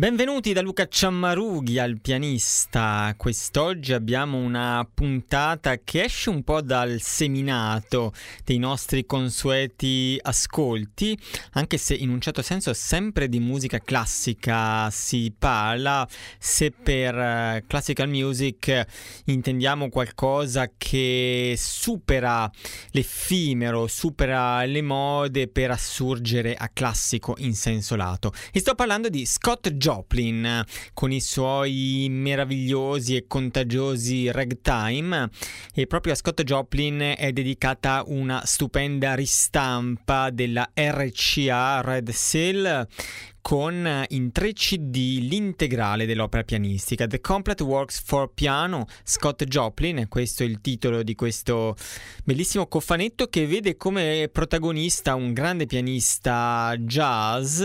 Benvenuti da Luca Ciammarughi al pianista. Quest'oggi abbiamo una puntata che esce un po' dal seminato dei nostri consueti ascolti, anche se in un certo senso sempre di musica classica si parla, se per eh, classical music intendiamo qualcosa che supera l'effimero, supera le mode per assurgere a classico in senso lato. E sto parlando di Scott Jones Joplin con i suoi meravigliosi e contagiosi ragtime. E proprio a Scott Joplin è dedicata una stupenda ristampa della RCA Red Seal con in tre CD l'integrale dell'opera pianistica. The Complete Works for Piano Scott Joplin, questo è il titolo di questo bellissimo cofanetto che vede come protagonista un grande pianista jazz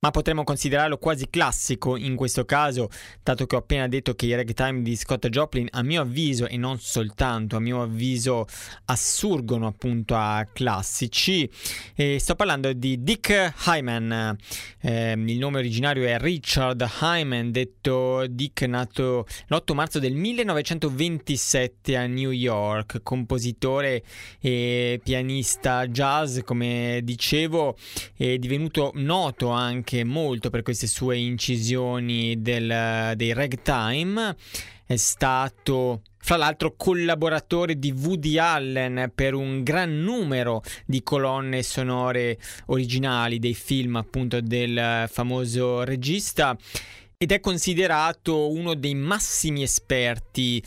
ma potremmo considerarlo quasi classico in questo caso, dato che ho appena detto che i ragtime di Scott Joplin, a mio avviso, e non soltanto a mio avviso, assurgono appunto a classici. E sto parlando di Dick Hyman, eh, il nome originario è Richard Hyman, detto Dick, nato l'8 marzo del 1927 a New York, compositore e pianista jazz, come dicevo, è divenuto noto anche anche molto per queste sue incisioni del, dei ragtime. È stato fra l'altro collaboratore di Woody Allen per un gran numero di colonne sonore originali dei film appunto del famoso regista ed è considerato uno dei massimi esperti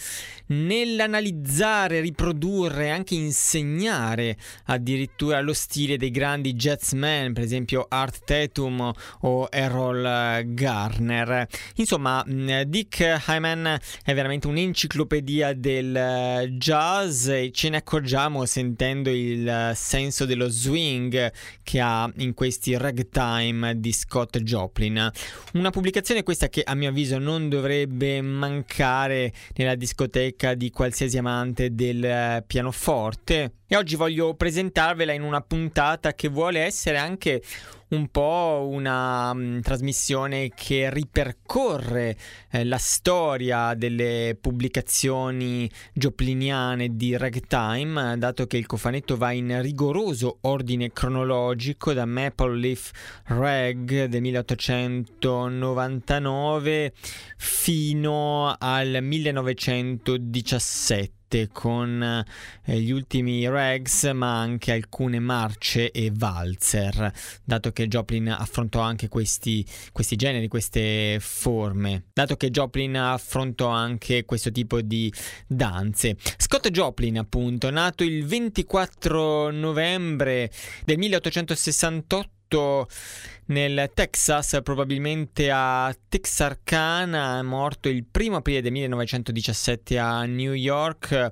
nell'analizzare, riprodurre, anche insegnare addirittura lo stile dei grandi jazzmen, per esempio Art Tatum o Errol Garner. Insomma, mm, Dick Hyman è veramente un'enciclopedia del jazz e ce ne accorgiamo sentendo il senso dello swing che ha in questi ragtime di Scott Joplin. Una pubblicazione questa che a mio avviso non dovrebbe mancare nella discoteca di qualsiasi amante del eh, pianoforte e oggi voglio presentarvela in una puntata che vuole essere anche un po' una um, trasmissione che ripercorre eh, la storia delle pubblicazioni jopliniane di ragtime, dato che il cofanetto va in rigoroso ordine cronologico da Maple Leaf Rag del 1899 fino al 1917 con eh, gli ultimi rags ma anche alcune marce e valzer dato che Joplin affrontò anche questi, questi generi, queste forme. Dato che Joplin affrontò anche questo tipo di danze. Scott Joplin appunto nato il 24 novembre del 1868 nel Texas, probabilmente a Texarkana, morto il 1 aprile del 1917 a New York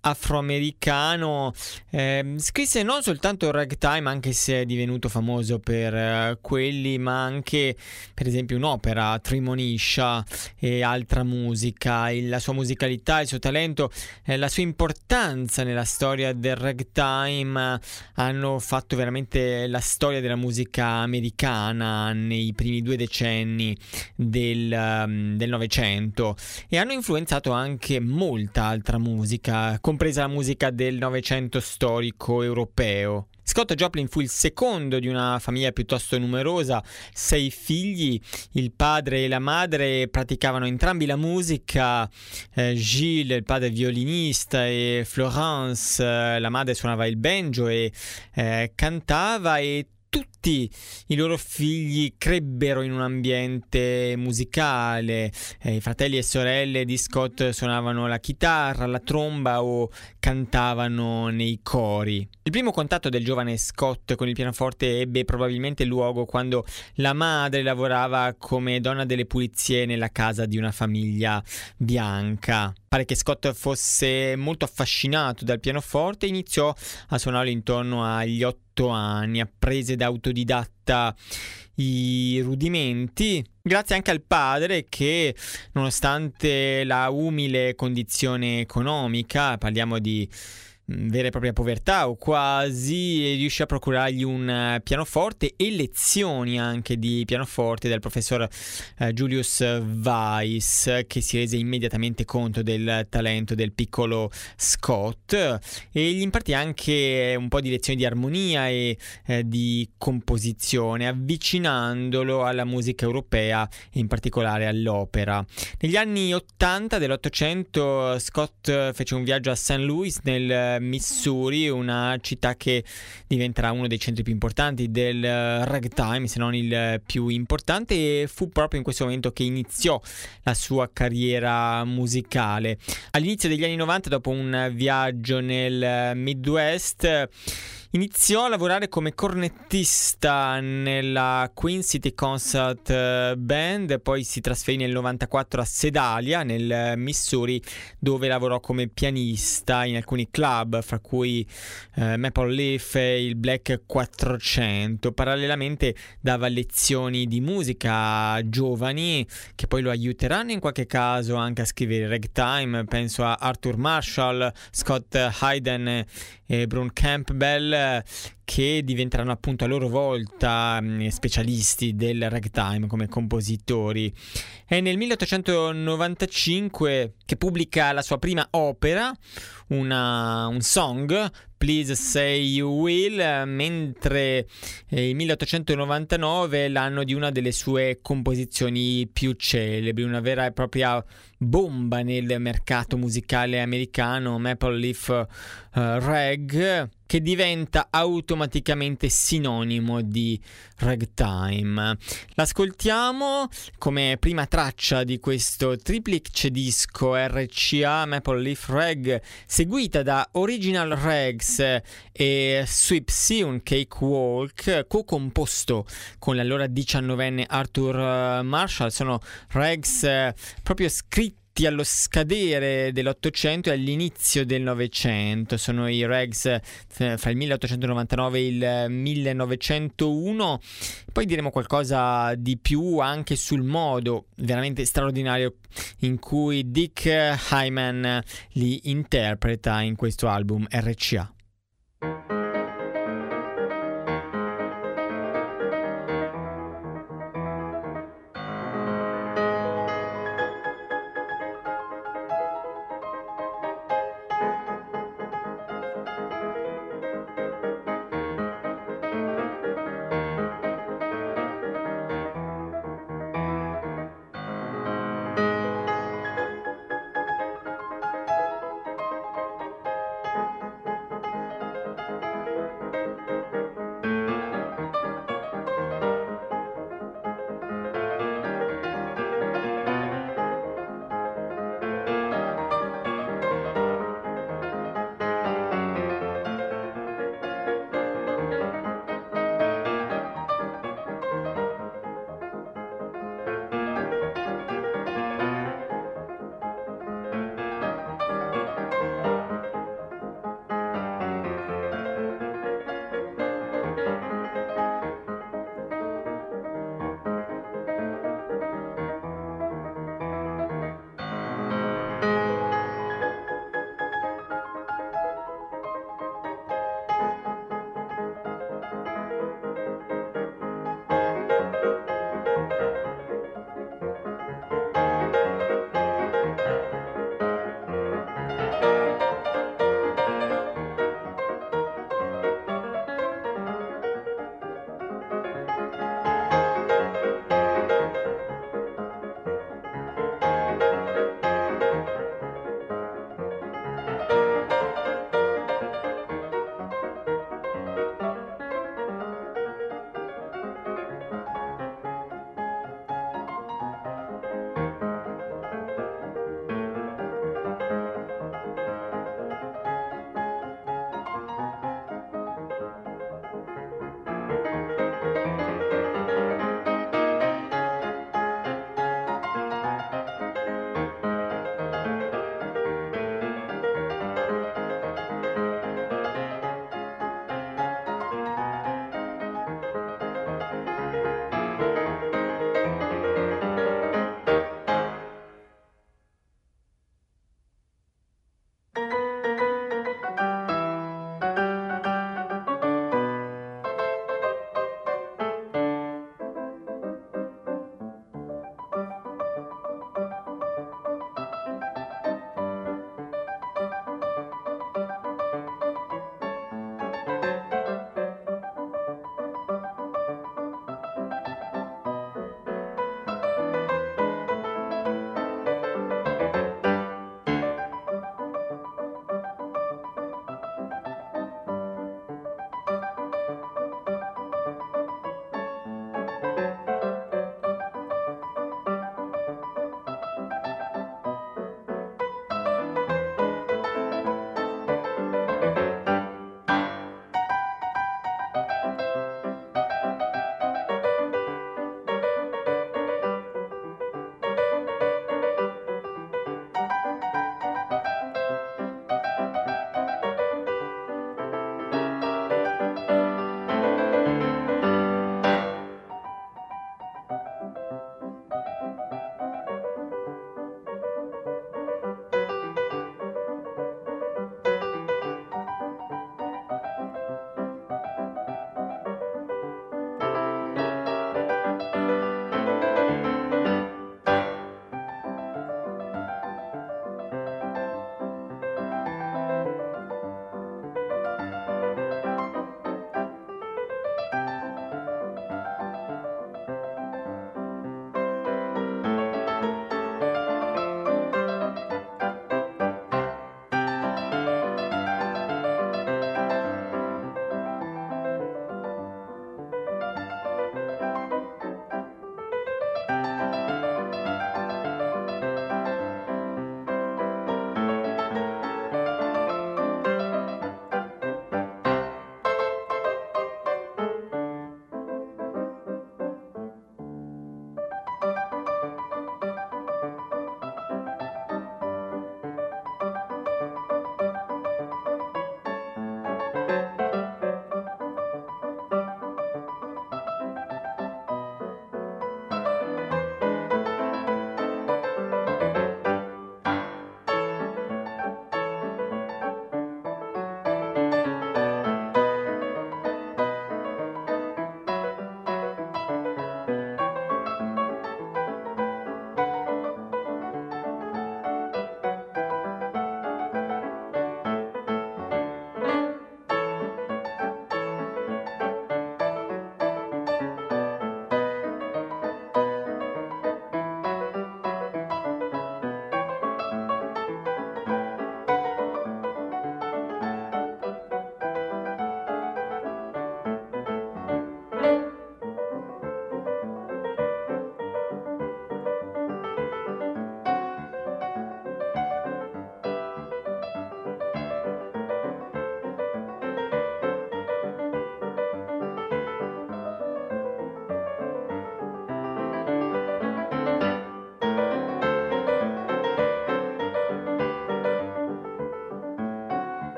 afroamericano, eh, scrisse non soltanto il ragtime, anche se è divenuto famoso per eh, quelli, ma anche per esempio un'opera, Trimoniscia e altra musica, il, la sua musicalità, il suo talento, eh, la sua importanza nella storia del ragtime hanno fatto veramente la storia della musica americana nei primi due decenni del, del Novecento e hanno influenzato anche molta altra musica compresa la musica del Novecento storico europeo. Scott Joplin fu il secondo di una famiglia piuttosto numerosa, sei figli, il padre e la madre praticavano entrambi la musica, eh, Gilles, il padre violinista, e Florence, eh, la madre suonava il banjo e eh, cantava e tutti i loro figli crebbero in un ambiente musicale. Eh, I fratelli e sorelle di Scott suonavano la chitarra, la tromba o cantavano nei cori. Il primo contatto del giovane Scott con il pianoforte ebbe probabilmente luogo quando la madre lavorava come donna delle pulizie nella casa di una famiglia bianca. Pare che Scott fosse molto affascinato dal pianoforte e iniziò a suonarlo intorno agli otto anni, apprese da autodidatta i rudimenti, grazie anche al padre che nonostante la umile condizione economica, parliamo di vera e propria povertà o quasi riuscì a procurargli un uh, pianoforte e lezioni anche di pianoforte dal professor uh, Julius Weiss che si rese immediatamente conto del talento del piccolo Scott e gli impartì anche un po' di lezioni di armonia e uh, di composizione avvicinandolo alla musica europea e in particolare all'opera. Negli anni 80 dell'Ottocento Scott fece un viaggio a St. Louis nel Missouri, una città che diventerà uno dei centri più importanti del ragtime, se non il più importante, e fu proprio in questo momento che iniziò la sua carriera musicale. All'inizio degli anni 90, dopo un viaggio nel Midwest, Iniziò a lavorare come cornettista nella Queen City Concert eh, Band, poi si trasferì nel 94 a Sedalia, nel Missouri, dove lavorò come pianista in alcuni club, fra cui eh, Maple Leaf e il Black 400. Parallelamente dava lezioni di musica a giovani che poi lo aiuteranno in qualche caso anche a scrivere ragtime. Penso a Arthur Marshall, Scott Hayden e Brun Campbell che diventeranno appunto a loro volta mm, specialisti del ragtime come compositori. È nel 1895 che pubblica la sua prima opera, una, un song, Please Say You Will, mentre il 1899 è l'anno di una delle sue composizioni più celebri, una vera e propria bomba nel mercato musicale americano, Maple Leaf uh, Rag, che diventa automaticamente sinonimo di ragtime. L'ascoltiamo come prima traccia di questo triplicce disco RCA Maple Leaf Rag, seguita da Original Rags e Sweep un cakewalk, co-composto con l'allora diciannovenne Arthur Marshall. Sono rags eh, proprio scritti allo scadere dell'Ottocento e all'inizio del Novecento. Sono i regs eh, fra il 1899 e il 1901. Poi diremo qualcosa di più anche sul modo veramente straordinario in cui Dick Hyman li interpreta in questo album RCA.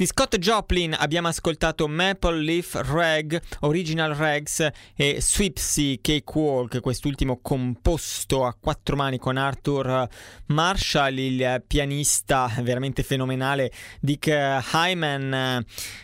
Di Scott Joplin abbiamo ascoltato Maple Leaf Rag, Original Rags e Swipsy Cakewalk, quest'ultimo composto a quattro mani con Arthur Marshall, il pianista veramente fenomenale Dick Hyman,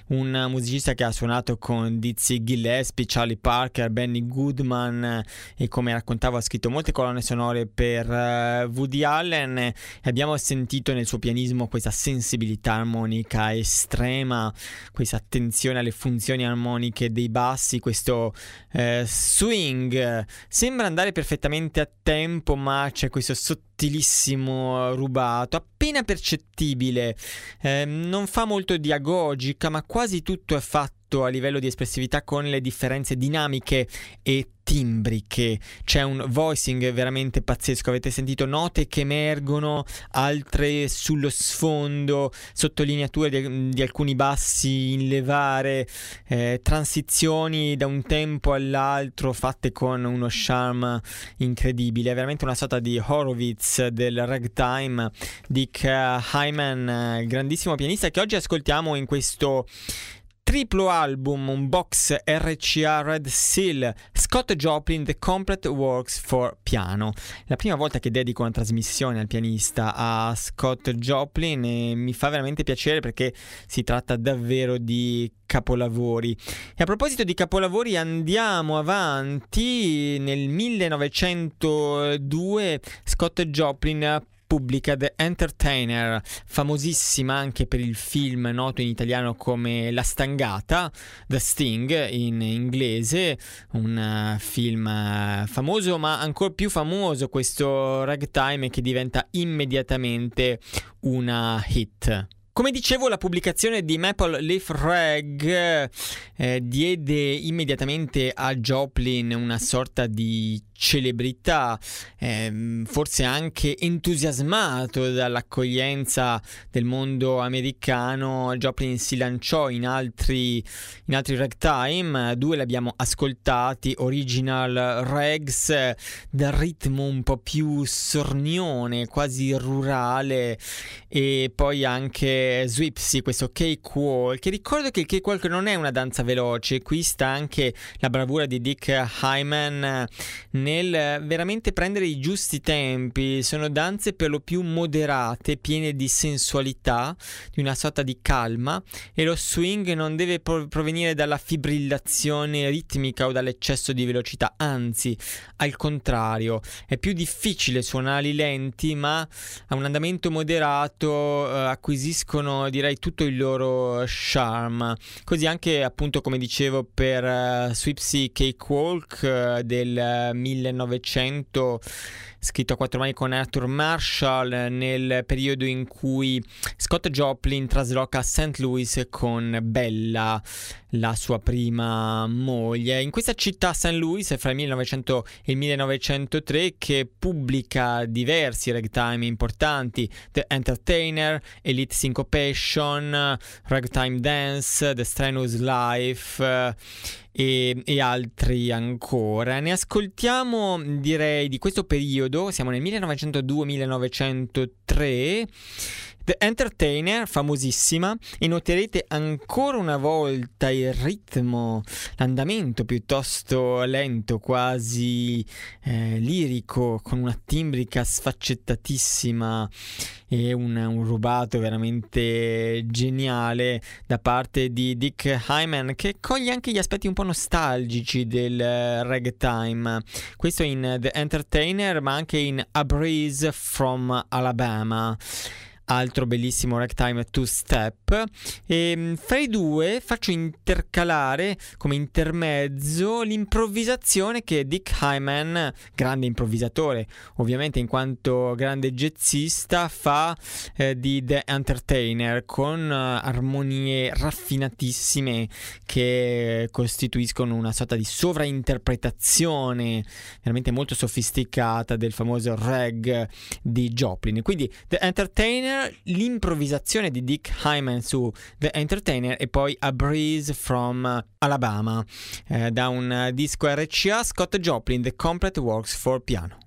un musicista che ha suonato con Dizzy Gillespie, Charlie Parker, Benny Goodman e come raccontavo ha scritto molte colonne sonore per eh, Woody Allen. E abbiamo sentito nel suo pianismo questa sensibilità armonica estrema estrema, questa attenzione alle funzioni armoniche dei bassi, questo eh, swing. Sembra andare perfettamente a tempo, ma c'è questo sottilissimo rubato, appena percettibile. Eh, non fa molto di agogica, ma quasi tutto è fatto a livello di espressività con le differenze dinamiche e timbriche, c'è un voicing veramente pazzesco, avete sentito note che emergono, altre sullo sfondo, sottolineature di, di alcuni bassi in levare, eh, transizioni da un tempo all'altro fatte con uno charme incredibile, è veramente una sorta di Horowitz del ragtime, Dick Hyman, grandissimo pianista che oggi ascoltiamo in questo Triplo album, un box RCA Red Seal, Scott Joplin The Complete Works for Piano. La prima volta che dedico una trasmissione al pianista a Scott Joplin e mi fa veramente piacere perché si tratta davvero di capolavori. E a proposito di capolavori andiamo avanti. Nel 1902 Scott Joplin pubblica The Entertainer, famosissima anche per il film noto in italiano come La Stangata, The Sting in inglese, un uh, film uh, famoso ma ancora più famoso questo ragtime che diventa immediatamente una hit. Come dicevo, la pubblicazione di Maple Leaf Rag eh, diede immediatamente a Joplin una sorta di celebrità, eh, forse anche entusiasmato dall'accoglienza del mondo americano, Joplin si lanciò in altri, in altri ragtime, due li abbiamo ascoltati, Original Rags, dal ritmo un po' più sornione, quasi rurale, e poi anche Swipsy, questo cakewalk, che ricordo che il cakewalk non è una danza veloce, qui sta anche la bravura di Dick Hyman nel veramente prendere i giusti tempi. Sono danze per lo più moderate, piene di sensualità, di una sorta di calma e lo swing non deve provenire dalla fibrillazione ritmica o dall'eccesso di velocità, anzi, al contrario, è più difficile suonarli lenti, ma a un andamento moderato eh, acquisiscono, direi, tutto il loro charme. Così anche, appunto, come dicevo, per uh, Swipsy Cakewalk uh, del 1900 scritto a quattro mani con Arthur Marshall nel periodo in cui Scott Joplin trasloca a St. Louis con Bella, la sua prima moglie. In questa città St. Louis fra il 1900 e il 1903 che pubblica diversi ragtime importanti, The Entertainer, Elite Syncopation, Ragtime Dance, The Strenuous Life e, e, altri ancora. Ne ascoltiamo direi di questo periodo, siamo nel 1902-1903 The Entertainer, famosissima, e noterete ancora una volta il ritmo, l'andamento piuttosto lento, quasi eh, lirico, con una timbrica sfaccettatissima e un, un, rubato veramente geniale da parte di Dick Hyman, che coglie anche gli aspetti un po' nostalgici del uh, ragtime. Questo in The Entertainer, ma anche in A Breeze from Alabama altro bellissimo ragtime two step e mm, fra i due faccio intercalare come intermezzo l'improvvisazione che Dick Hyman, grande improvvisatore ovviamente in quanto grande jazzista, fa eh, di The Entertainer con uh, armonie raffinatissime che costituiscono una sorta di sovrainterpretazione veramente molto sofisticata del famoso rag di Joplin. Quindi The Entertainer l'improvvisazione di Dick Hyman su The Entertainer e poi A Breeze from Alabama eh, da un disco RCA Scott Joplin The Complete Works for Piano.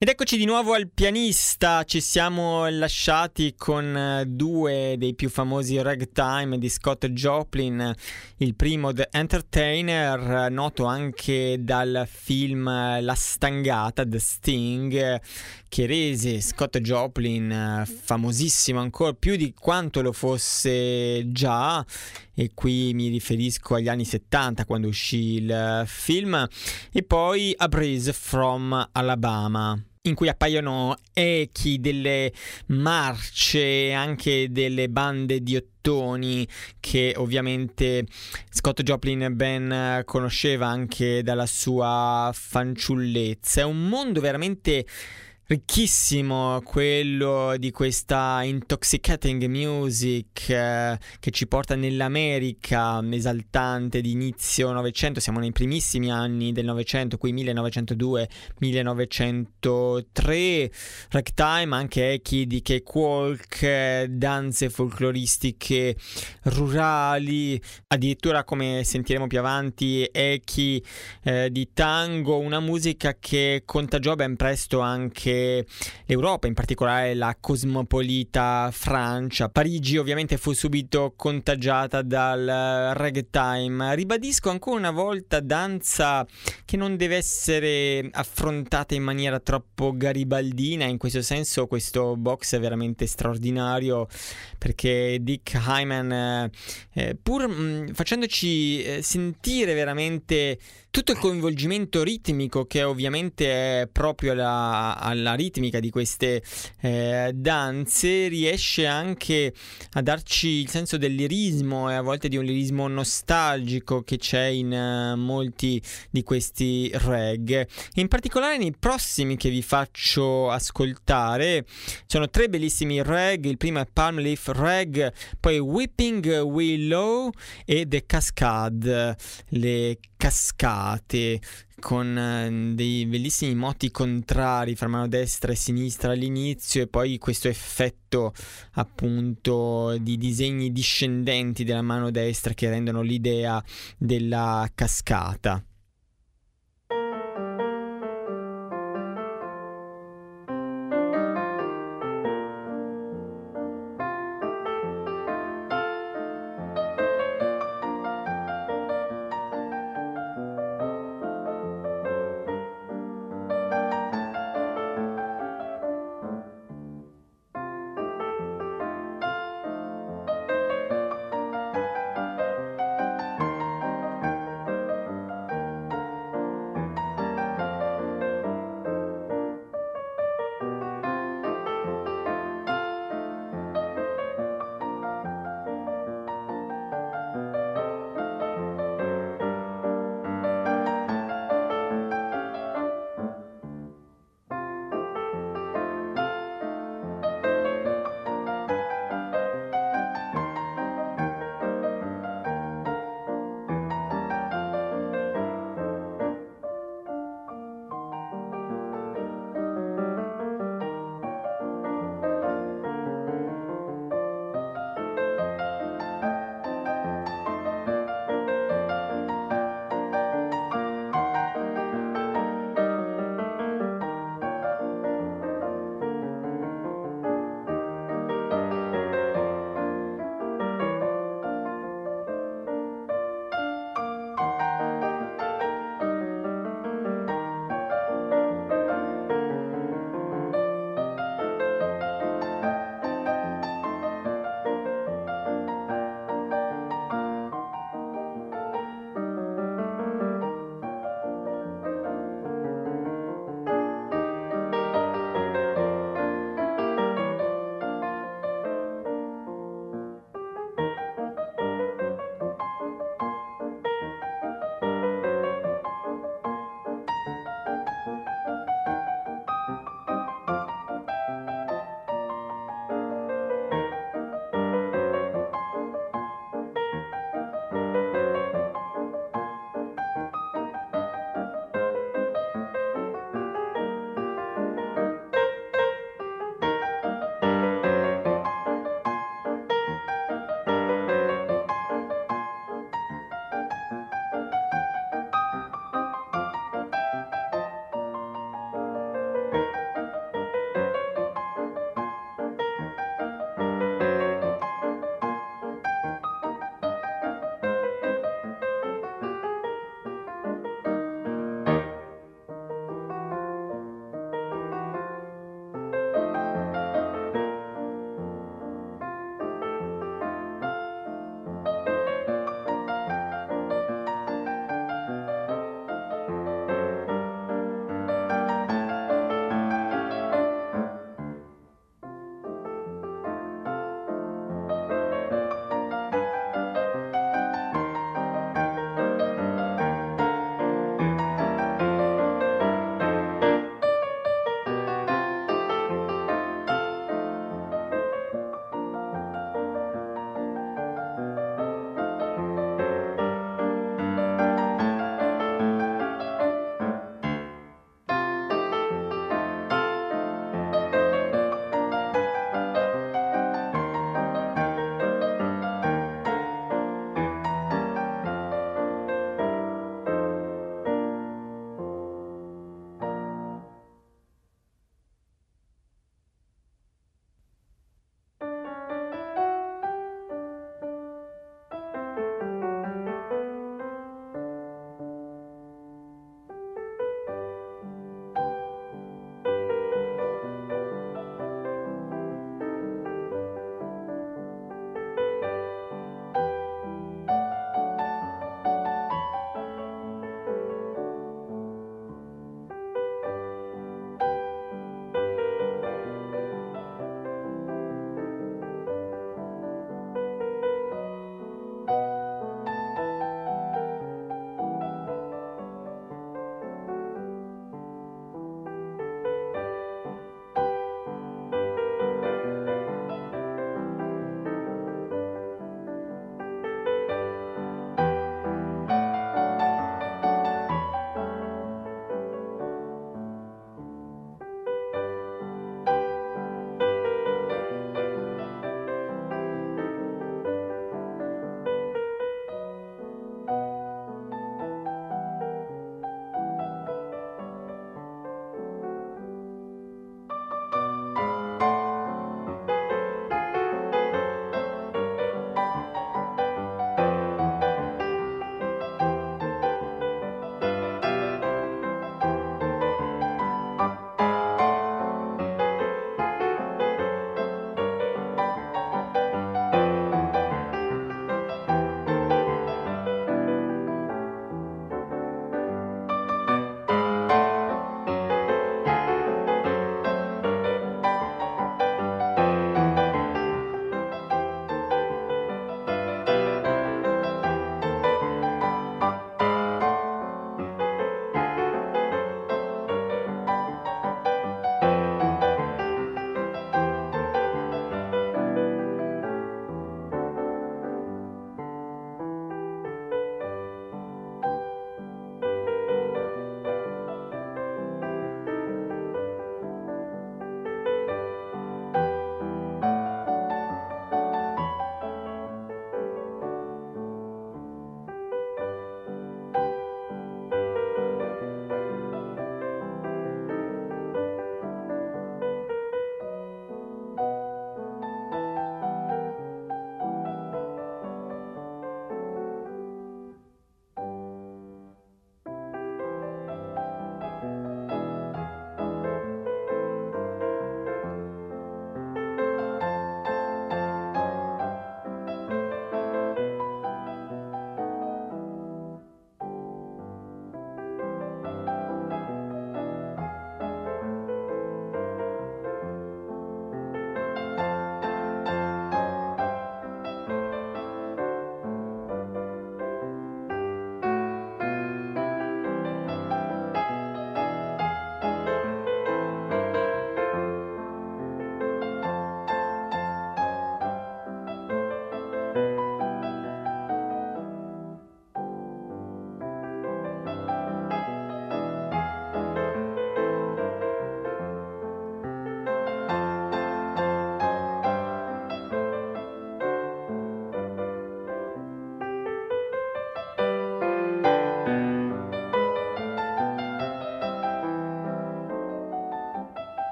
Ed eccoci di nuovo al pianista, ci siamo lasciati con eh, due dei più famosi ragtime di Scott Joplin, il primo The Entertainer, noto anche dal film La Stangata, The Sting, che rese Scott Joplin eh, famosissimo ancora più di quanto lo fosse già e qui mi riferisco agli anni 70 quando uscì il film e poi A Breeze from Alabama in cui appaiono echi delle marce, anche delle bande di ottoni che ovviamente Scott Joplin ben conosceva anche dalla sua fanciullezza. È un mondo veramente ricchissimo quello di questa intoxicating music eh, che ci porta nell'America esaltante di inizio Novecento, siamo nei primissimi anni del Novecento, qui 1902-1903, ragtime, anche echi di cakewalk, danze folcloristiche rurali, addirittura come sentiremo più avanti echi eh, di tango, una musica che contagiò ben presto anche l'Europa, in particolare la cosmopolita Francia. Parigi ovviamente fu subito contagiata dal ragtime. Ribadisco ancora una volta danza che non deve essere affrontata in maniera troppo garibaldina, in questo senso questo box è veramente straordinario perché Dick Hyman, eh, pur mh, mm, facendoci eh, sentire veramente tutto il coinvolgimento ritmico che ovviamente è proprio alla, alla ritmica di queste eh, danze, riesce anche a darci il senso del lirismo e a volte di un lirismo nostalgico che c'è in uh, molti di questi reg. In particolare nei prossimi che vi faccio ascoltare sono tre bellissimi reg, il primo è Palm Leaf Reg, poi Whipping Willow e The Cascade, le cascate con eh, dei bellissimi moti contrari fra mano destra e sinistra all'inizio e poi questo effetto appunto di disegni discendenti della mano destra che rendono l'idea della cascata.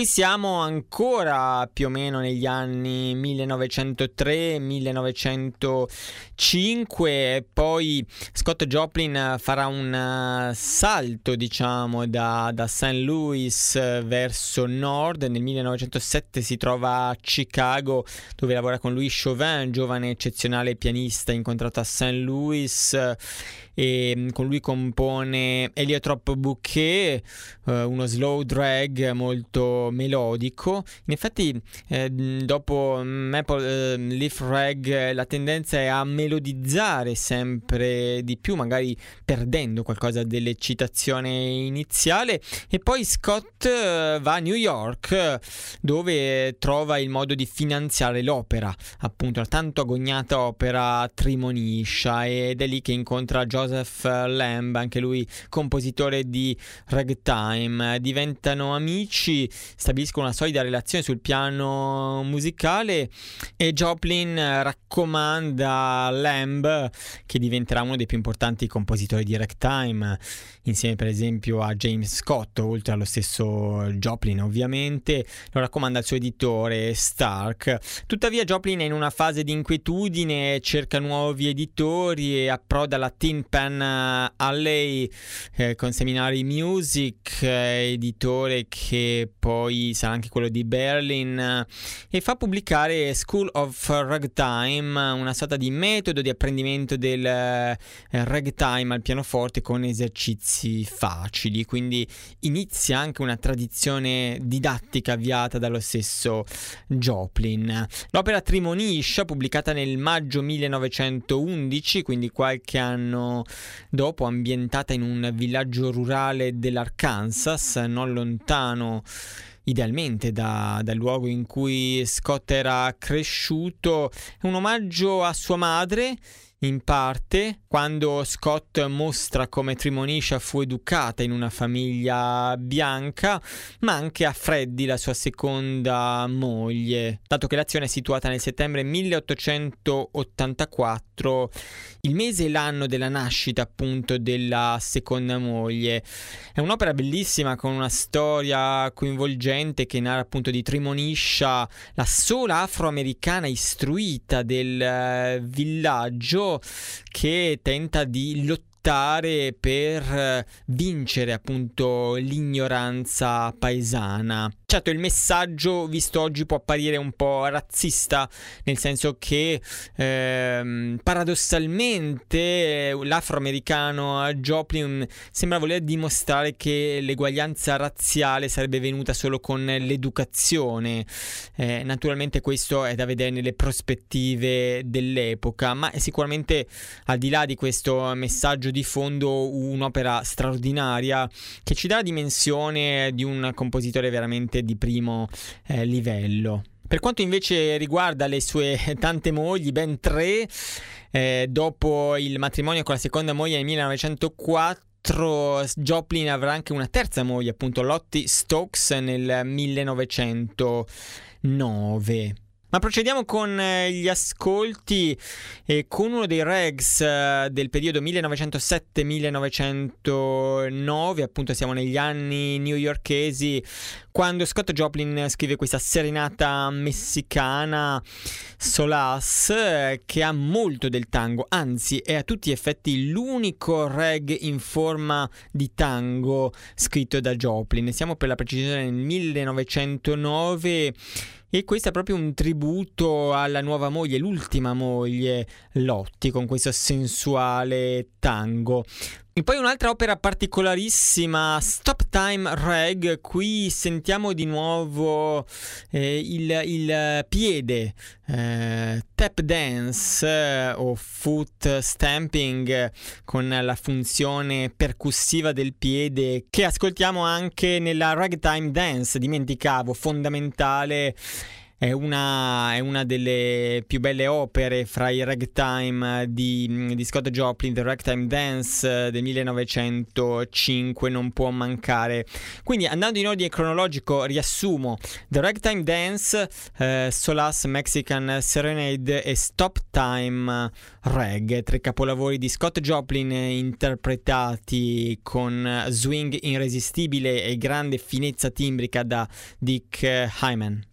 Qui siamo ancora più o meno negli anni 1903-1905 poi Scott Joplin farà un salto diciamo da, da St. Louis verso nord, nel 1907 si trova a Chicago dove lavora con Louis Chauvin, giovane eccezionale pianista incontrato a St. Louis e mm, con lui compone Heliotrope Bouquet, eh, uno slow drag molto melodico. In effetti eh, dopo Maple eh, Leaf Rag la tendenza è a melodizzare sempre di più, magari perdendo qualcosa dell'eccitazione iniziale e poi Scott eh, va a New York dove trova il modo di finanziare l'opera, appunto la tanto agognata opera Trimoniscia ed è lì che incontra Joseph Joseph Lamb, anche lui compositore di ragtime. Diventano amici, stabiliscono una solida relazione sul piano musicale e Joplin raccomanda Lamb, che diventerà uno dei più importanti compositori di ragtime, insieme per esempio a James Scott, oltre allo stesso Joplin ovviamente, lo raccomanda al suo editore Stark. Tuttavia Joplin è in una fase di inquietudine, cerca nuovi editori e approda alla Tin Pan Pen eh, Alley eh, con Seminari Music, eh, editore che poi sarà anche quello di Berlin, eh, e fa pubblicare School of Ragtime, una sorta di metodo di apprendimento del eh, ragtime al pianoforte con esercizi facili, quindi inizia anche una tradizione didattica avviata dallo stesso Joplin. L'opera Trimoniscia, pubblicata nel maggio 1911, quindi qualche anno dopo ambientata in un villaggio rurale dell'Arkansas, non lontano idealmente da, dal luogo in cui Scott era cresciuto, è un omaggio a sua madre in parte quando Scott mostra come Trimonisha fu educata in una famiglia bianca, ma anche a Freddy, la sua seconda moglie, dato che l'azione è situata nel settembre 1884, il mese e l'anno della nascita appunto della seconda moglie. È un'opera bellissima con una storia coinvolgente che narra appunto di Trimonisha, la sola afroamericana istruita del eh, villaggio che tenta di lottare per eh, vincere appunto l'ignoranza paesana. Certo, il messaggio visto oggi può apparire un po' razzista, nel senso che ehm, paradossalmente l'afroamericano Joplin sembra voler dimostrare che l'eguaglianza razziale sarebbe venuta solo con l'educazione. Eh, naturalmente questo è da vedere nelle prospettive dell'epoca, ma è sicuramente al di là di questo messaggio di fondo un'opera straordinaria che ci dà la dimensione di un compositore veramente di primo eh, livello. Per quanto invece riguarda le sue tante mogli, ben tre, eh, dopo il matrimonio con la seconda moglie nel 1904, Joplin avrà anche una terza moglie, appunto Lottie Stokes, nel 1909. Ma procediamo con eh, gli ascolti e con uno dei regs eh, del periodo 1907-1909, appunto siamo negli anni newyorkesi, quando Scott Joplin scrive questa serenata messicana Solas eh, che ha molto del tango, anzi è a tutti gli effetti l'unico reg in forma di tango scritto da Joplin. Siamo per la precisione nel 1909 e questo è proprio un tributo alla nuova moglie, l'ultima moglie Lotti, con questo sensuale tango. E poi un'altra opera particolarissima, Stop Time Reg, qui sentiamo di nuovo eh, il, il, piede, eh, tap dance eh, o foot stamping con la funzione percussiva del piede che ascoltiamo anche nella ragtime dance, dimenticavo, fondamentale è una, è una, delle più belle opere fra i ragtime di, di Scott Joplin, The Ragtime Dance del 1905, non può mancare. Quindi andando in ordine cronologico riassumo The Ragtime Dance, eh, Solas Mexican Serenade e Stop Time Reg, tre capolavori di Scott Joplin interpretati con swing irresistibile e grande finezza timbrica da Dick Hyman.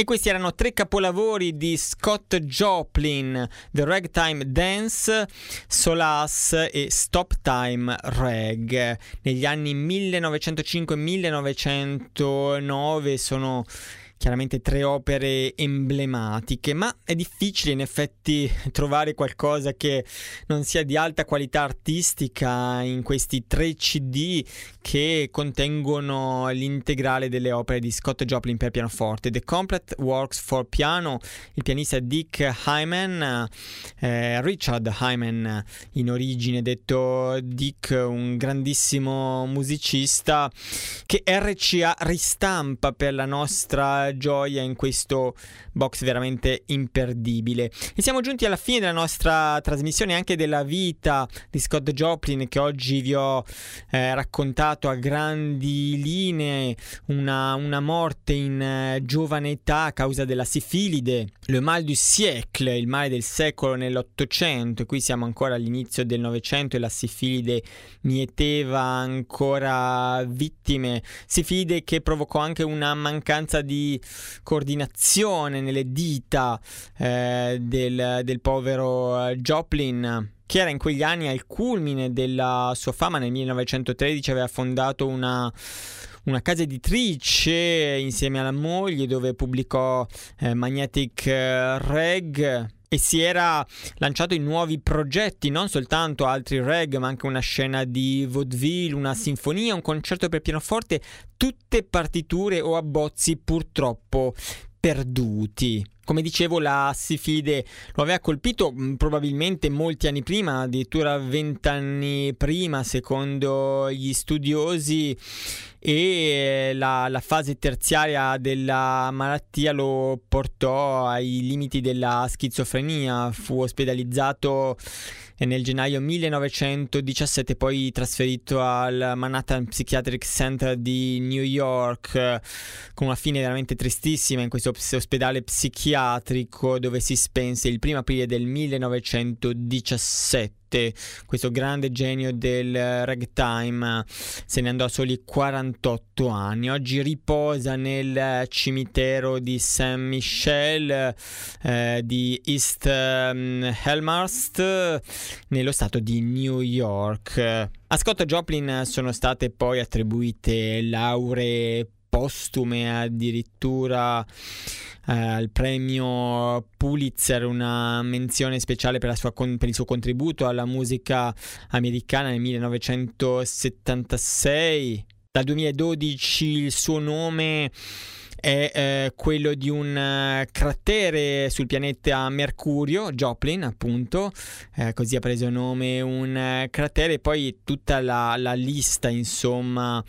E questi erano tre capolavori di Scott Joplin, The Ragtime Dance, Solace e Stop Time Rag. Negli anni 1905-1909 sono chiaramente tre opere emblematiche, ma è difficile in effetti trovare qualcosa che non sia di alta qualità artistica in questi tre CD che contengono l'integrale delle opere di Scott Joplin per pianoforte. The Complete Works for Piano, il pianista Dick Hyman, eh, Richard Hyman in origine, detto Dick, un grandissimo musicista che RCA ristampa per la nostra gioia in questo box veramente imperdibile. E siamo giunti alla fine della nostra trasmissione anche della vita di Scott Joplin che oggi vi ho eh, raccontato a grandi linee, una, una morte in eh, giovane età a causa della sifilide, le mal du siècle, il male del secolo nell'Ottocento, qui siamo ancora all'inizio del Novecento e la sifilide mieteva ancora vittime, sifilide che provocò anche una mancanza di coordinazione nelle dita eh, del, del povero Joplin che era in quegli anni al culmine della sua fama, nel 1913 aveva fondato una, una casa editrice insieme alla moglie dove pubblicò eh, Magnetic Reg e si era lanciato in nuovi progetti, non soltanto altri reg, ma anche una scena di vaudeville, una sinfonia, un concerto per pianoforte, tutte partiture o abbozzi purtroppo perduti. Come dicevo, la sifide lo aveva colpito mm, probabilmente molti anni prima, addirittura vent'anni prima, secondo gli studiosi, e la, la, fase terziaria della malattia lo portò ai limiti della schizofrenia. Fu ospedalizzato nel gennaio 1917, poi trasferito al Manhattan Psychiatric Center di New York, con una fine veramente tristissima in questo ospedale psichiatrico dove si spense il primo aprile del 1917 questo grande genio del ragtime, se ne andò a soli 48 anni. Oggi riposa nel cimitero di Saint Michel eh, di East um, Helmhurst nello stato di New York. A Scott Joplin sono state poi attribuite lauree postume addirittura eh, il premio Pulitzer, una menzione speciale per, con- per, il suo contributo alla musica americana nel 1976. Dal 2012 il suo nome è eh, quello di un uh, cratere sul pianeta Mercurio, Joplin appunto, eh, così ha preso nome un uh, cratere. E poi tutta la, la lista insomma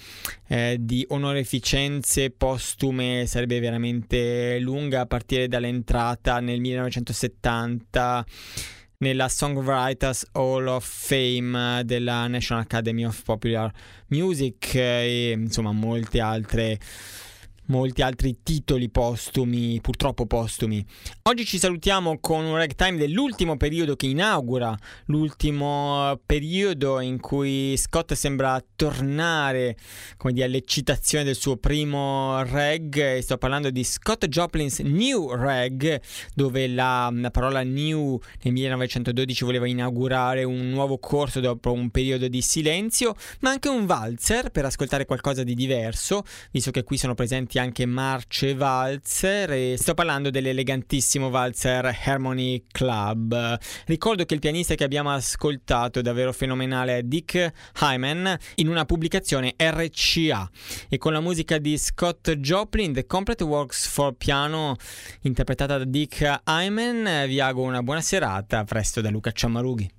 eh, di onorificenze postume sarebbe veramente lunga a partire dall'entrata nel 1970 nella Songwriters Hall of Fame della National Academy of Popular Music e insomma molte altre molti altri titoli postumi, purtroppo postumi. Oggi ci salutiamo con un ragtime dell'ultimo periodo che inaugura l'ultimo periodo in cui Scott sembra tornare come dire, all'eccitazione del suo primo reg sto parlando di Scott Joplin's New Reg dove la, la parola new nel 1912 voleva inaugurare un nuovo corso dopo un periodo di silenzio ma anche un valzer per ascoltare qualcosa di diverso visto che qui sono presenti anche marce valzer e sto parlando dell'elegantissimo valzer Harmony Club. Ricordo che il pianista che abbiamo ascoltato, davvero fenomenale, è Dick Hyman, in una pubblicazione RCA e con la musica di Scott Joplin, The Complete Works for Piano, interpretata da Dick Hyman, vi auguro una buona serata, presto da Luca Ciammarughi.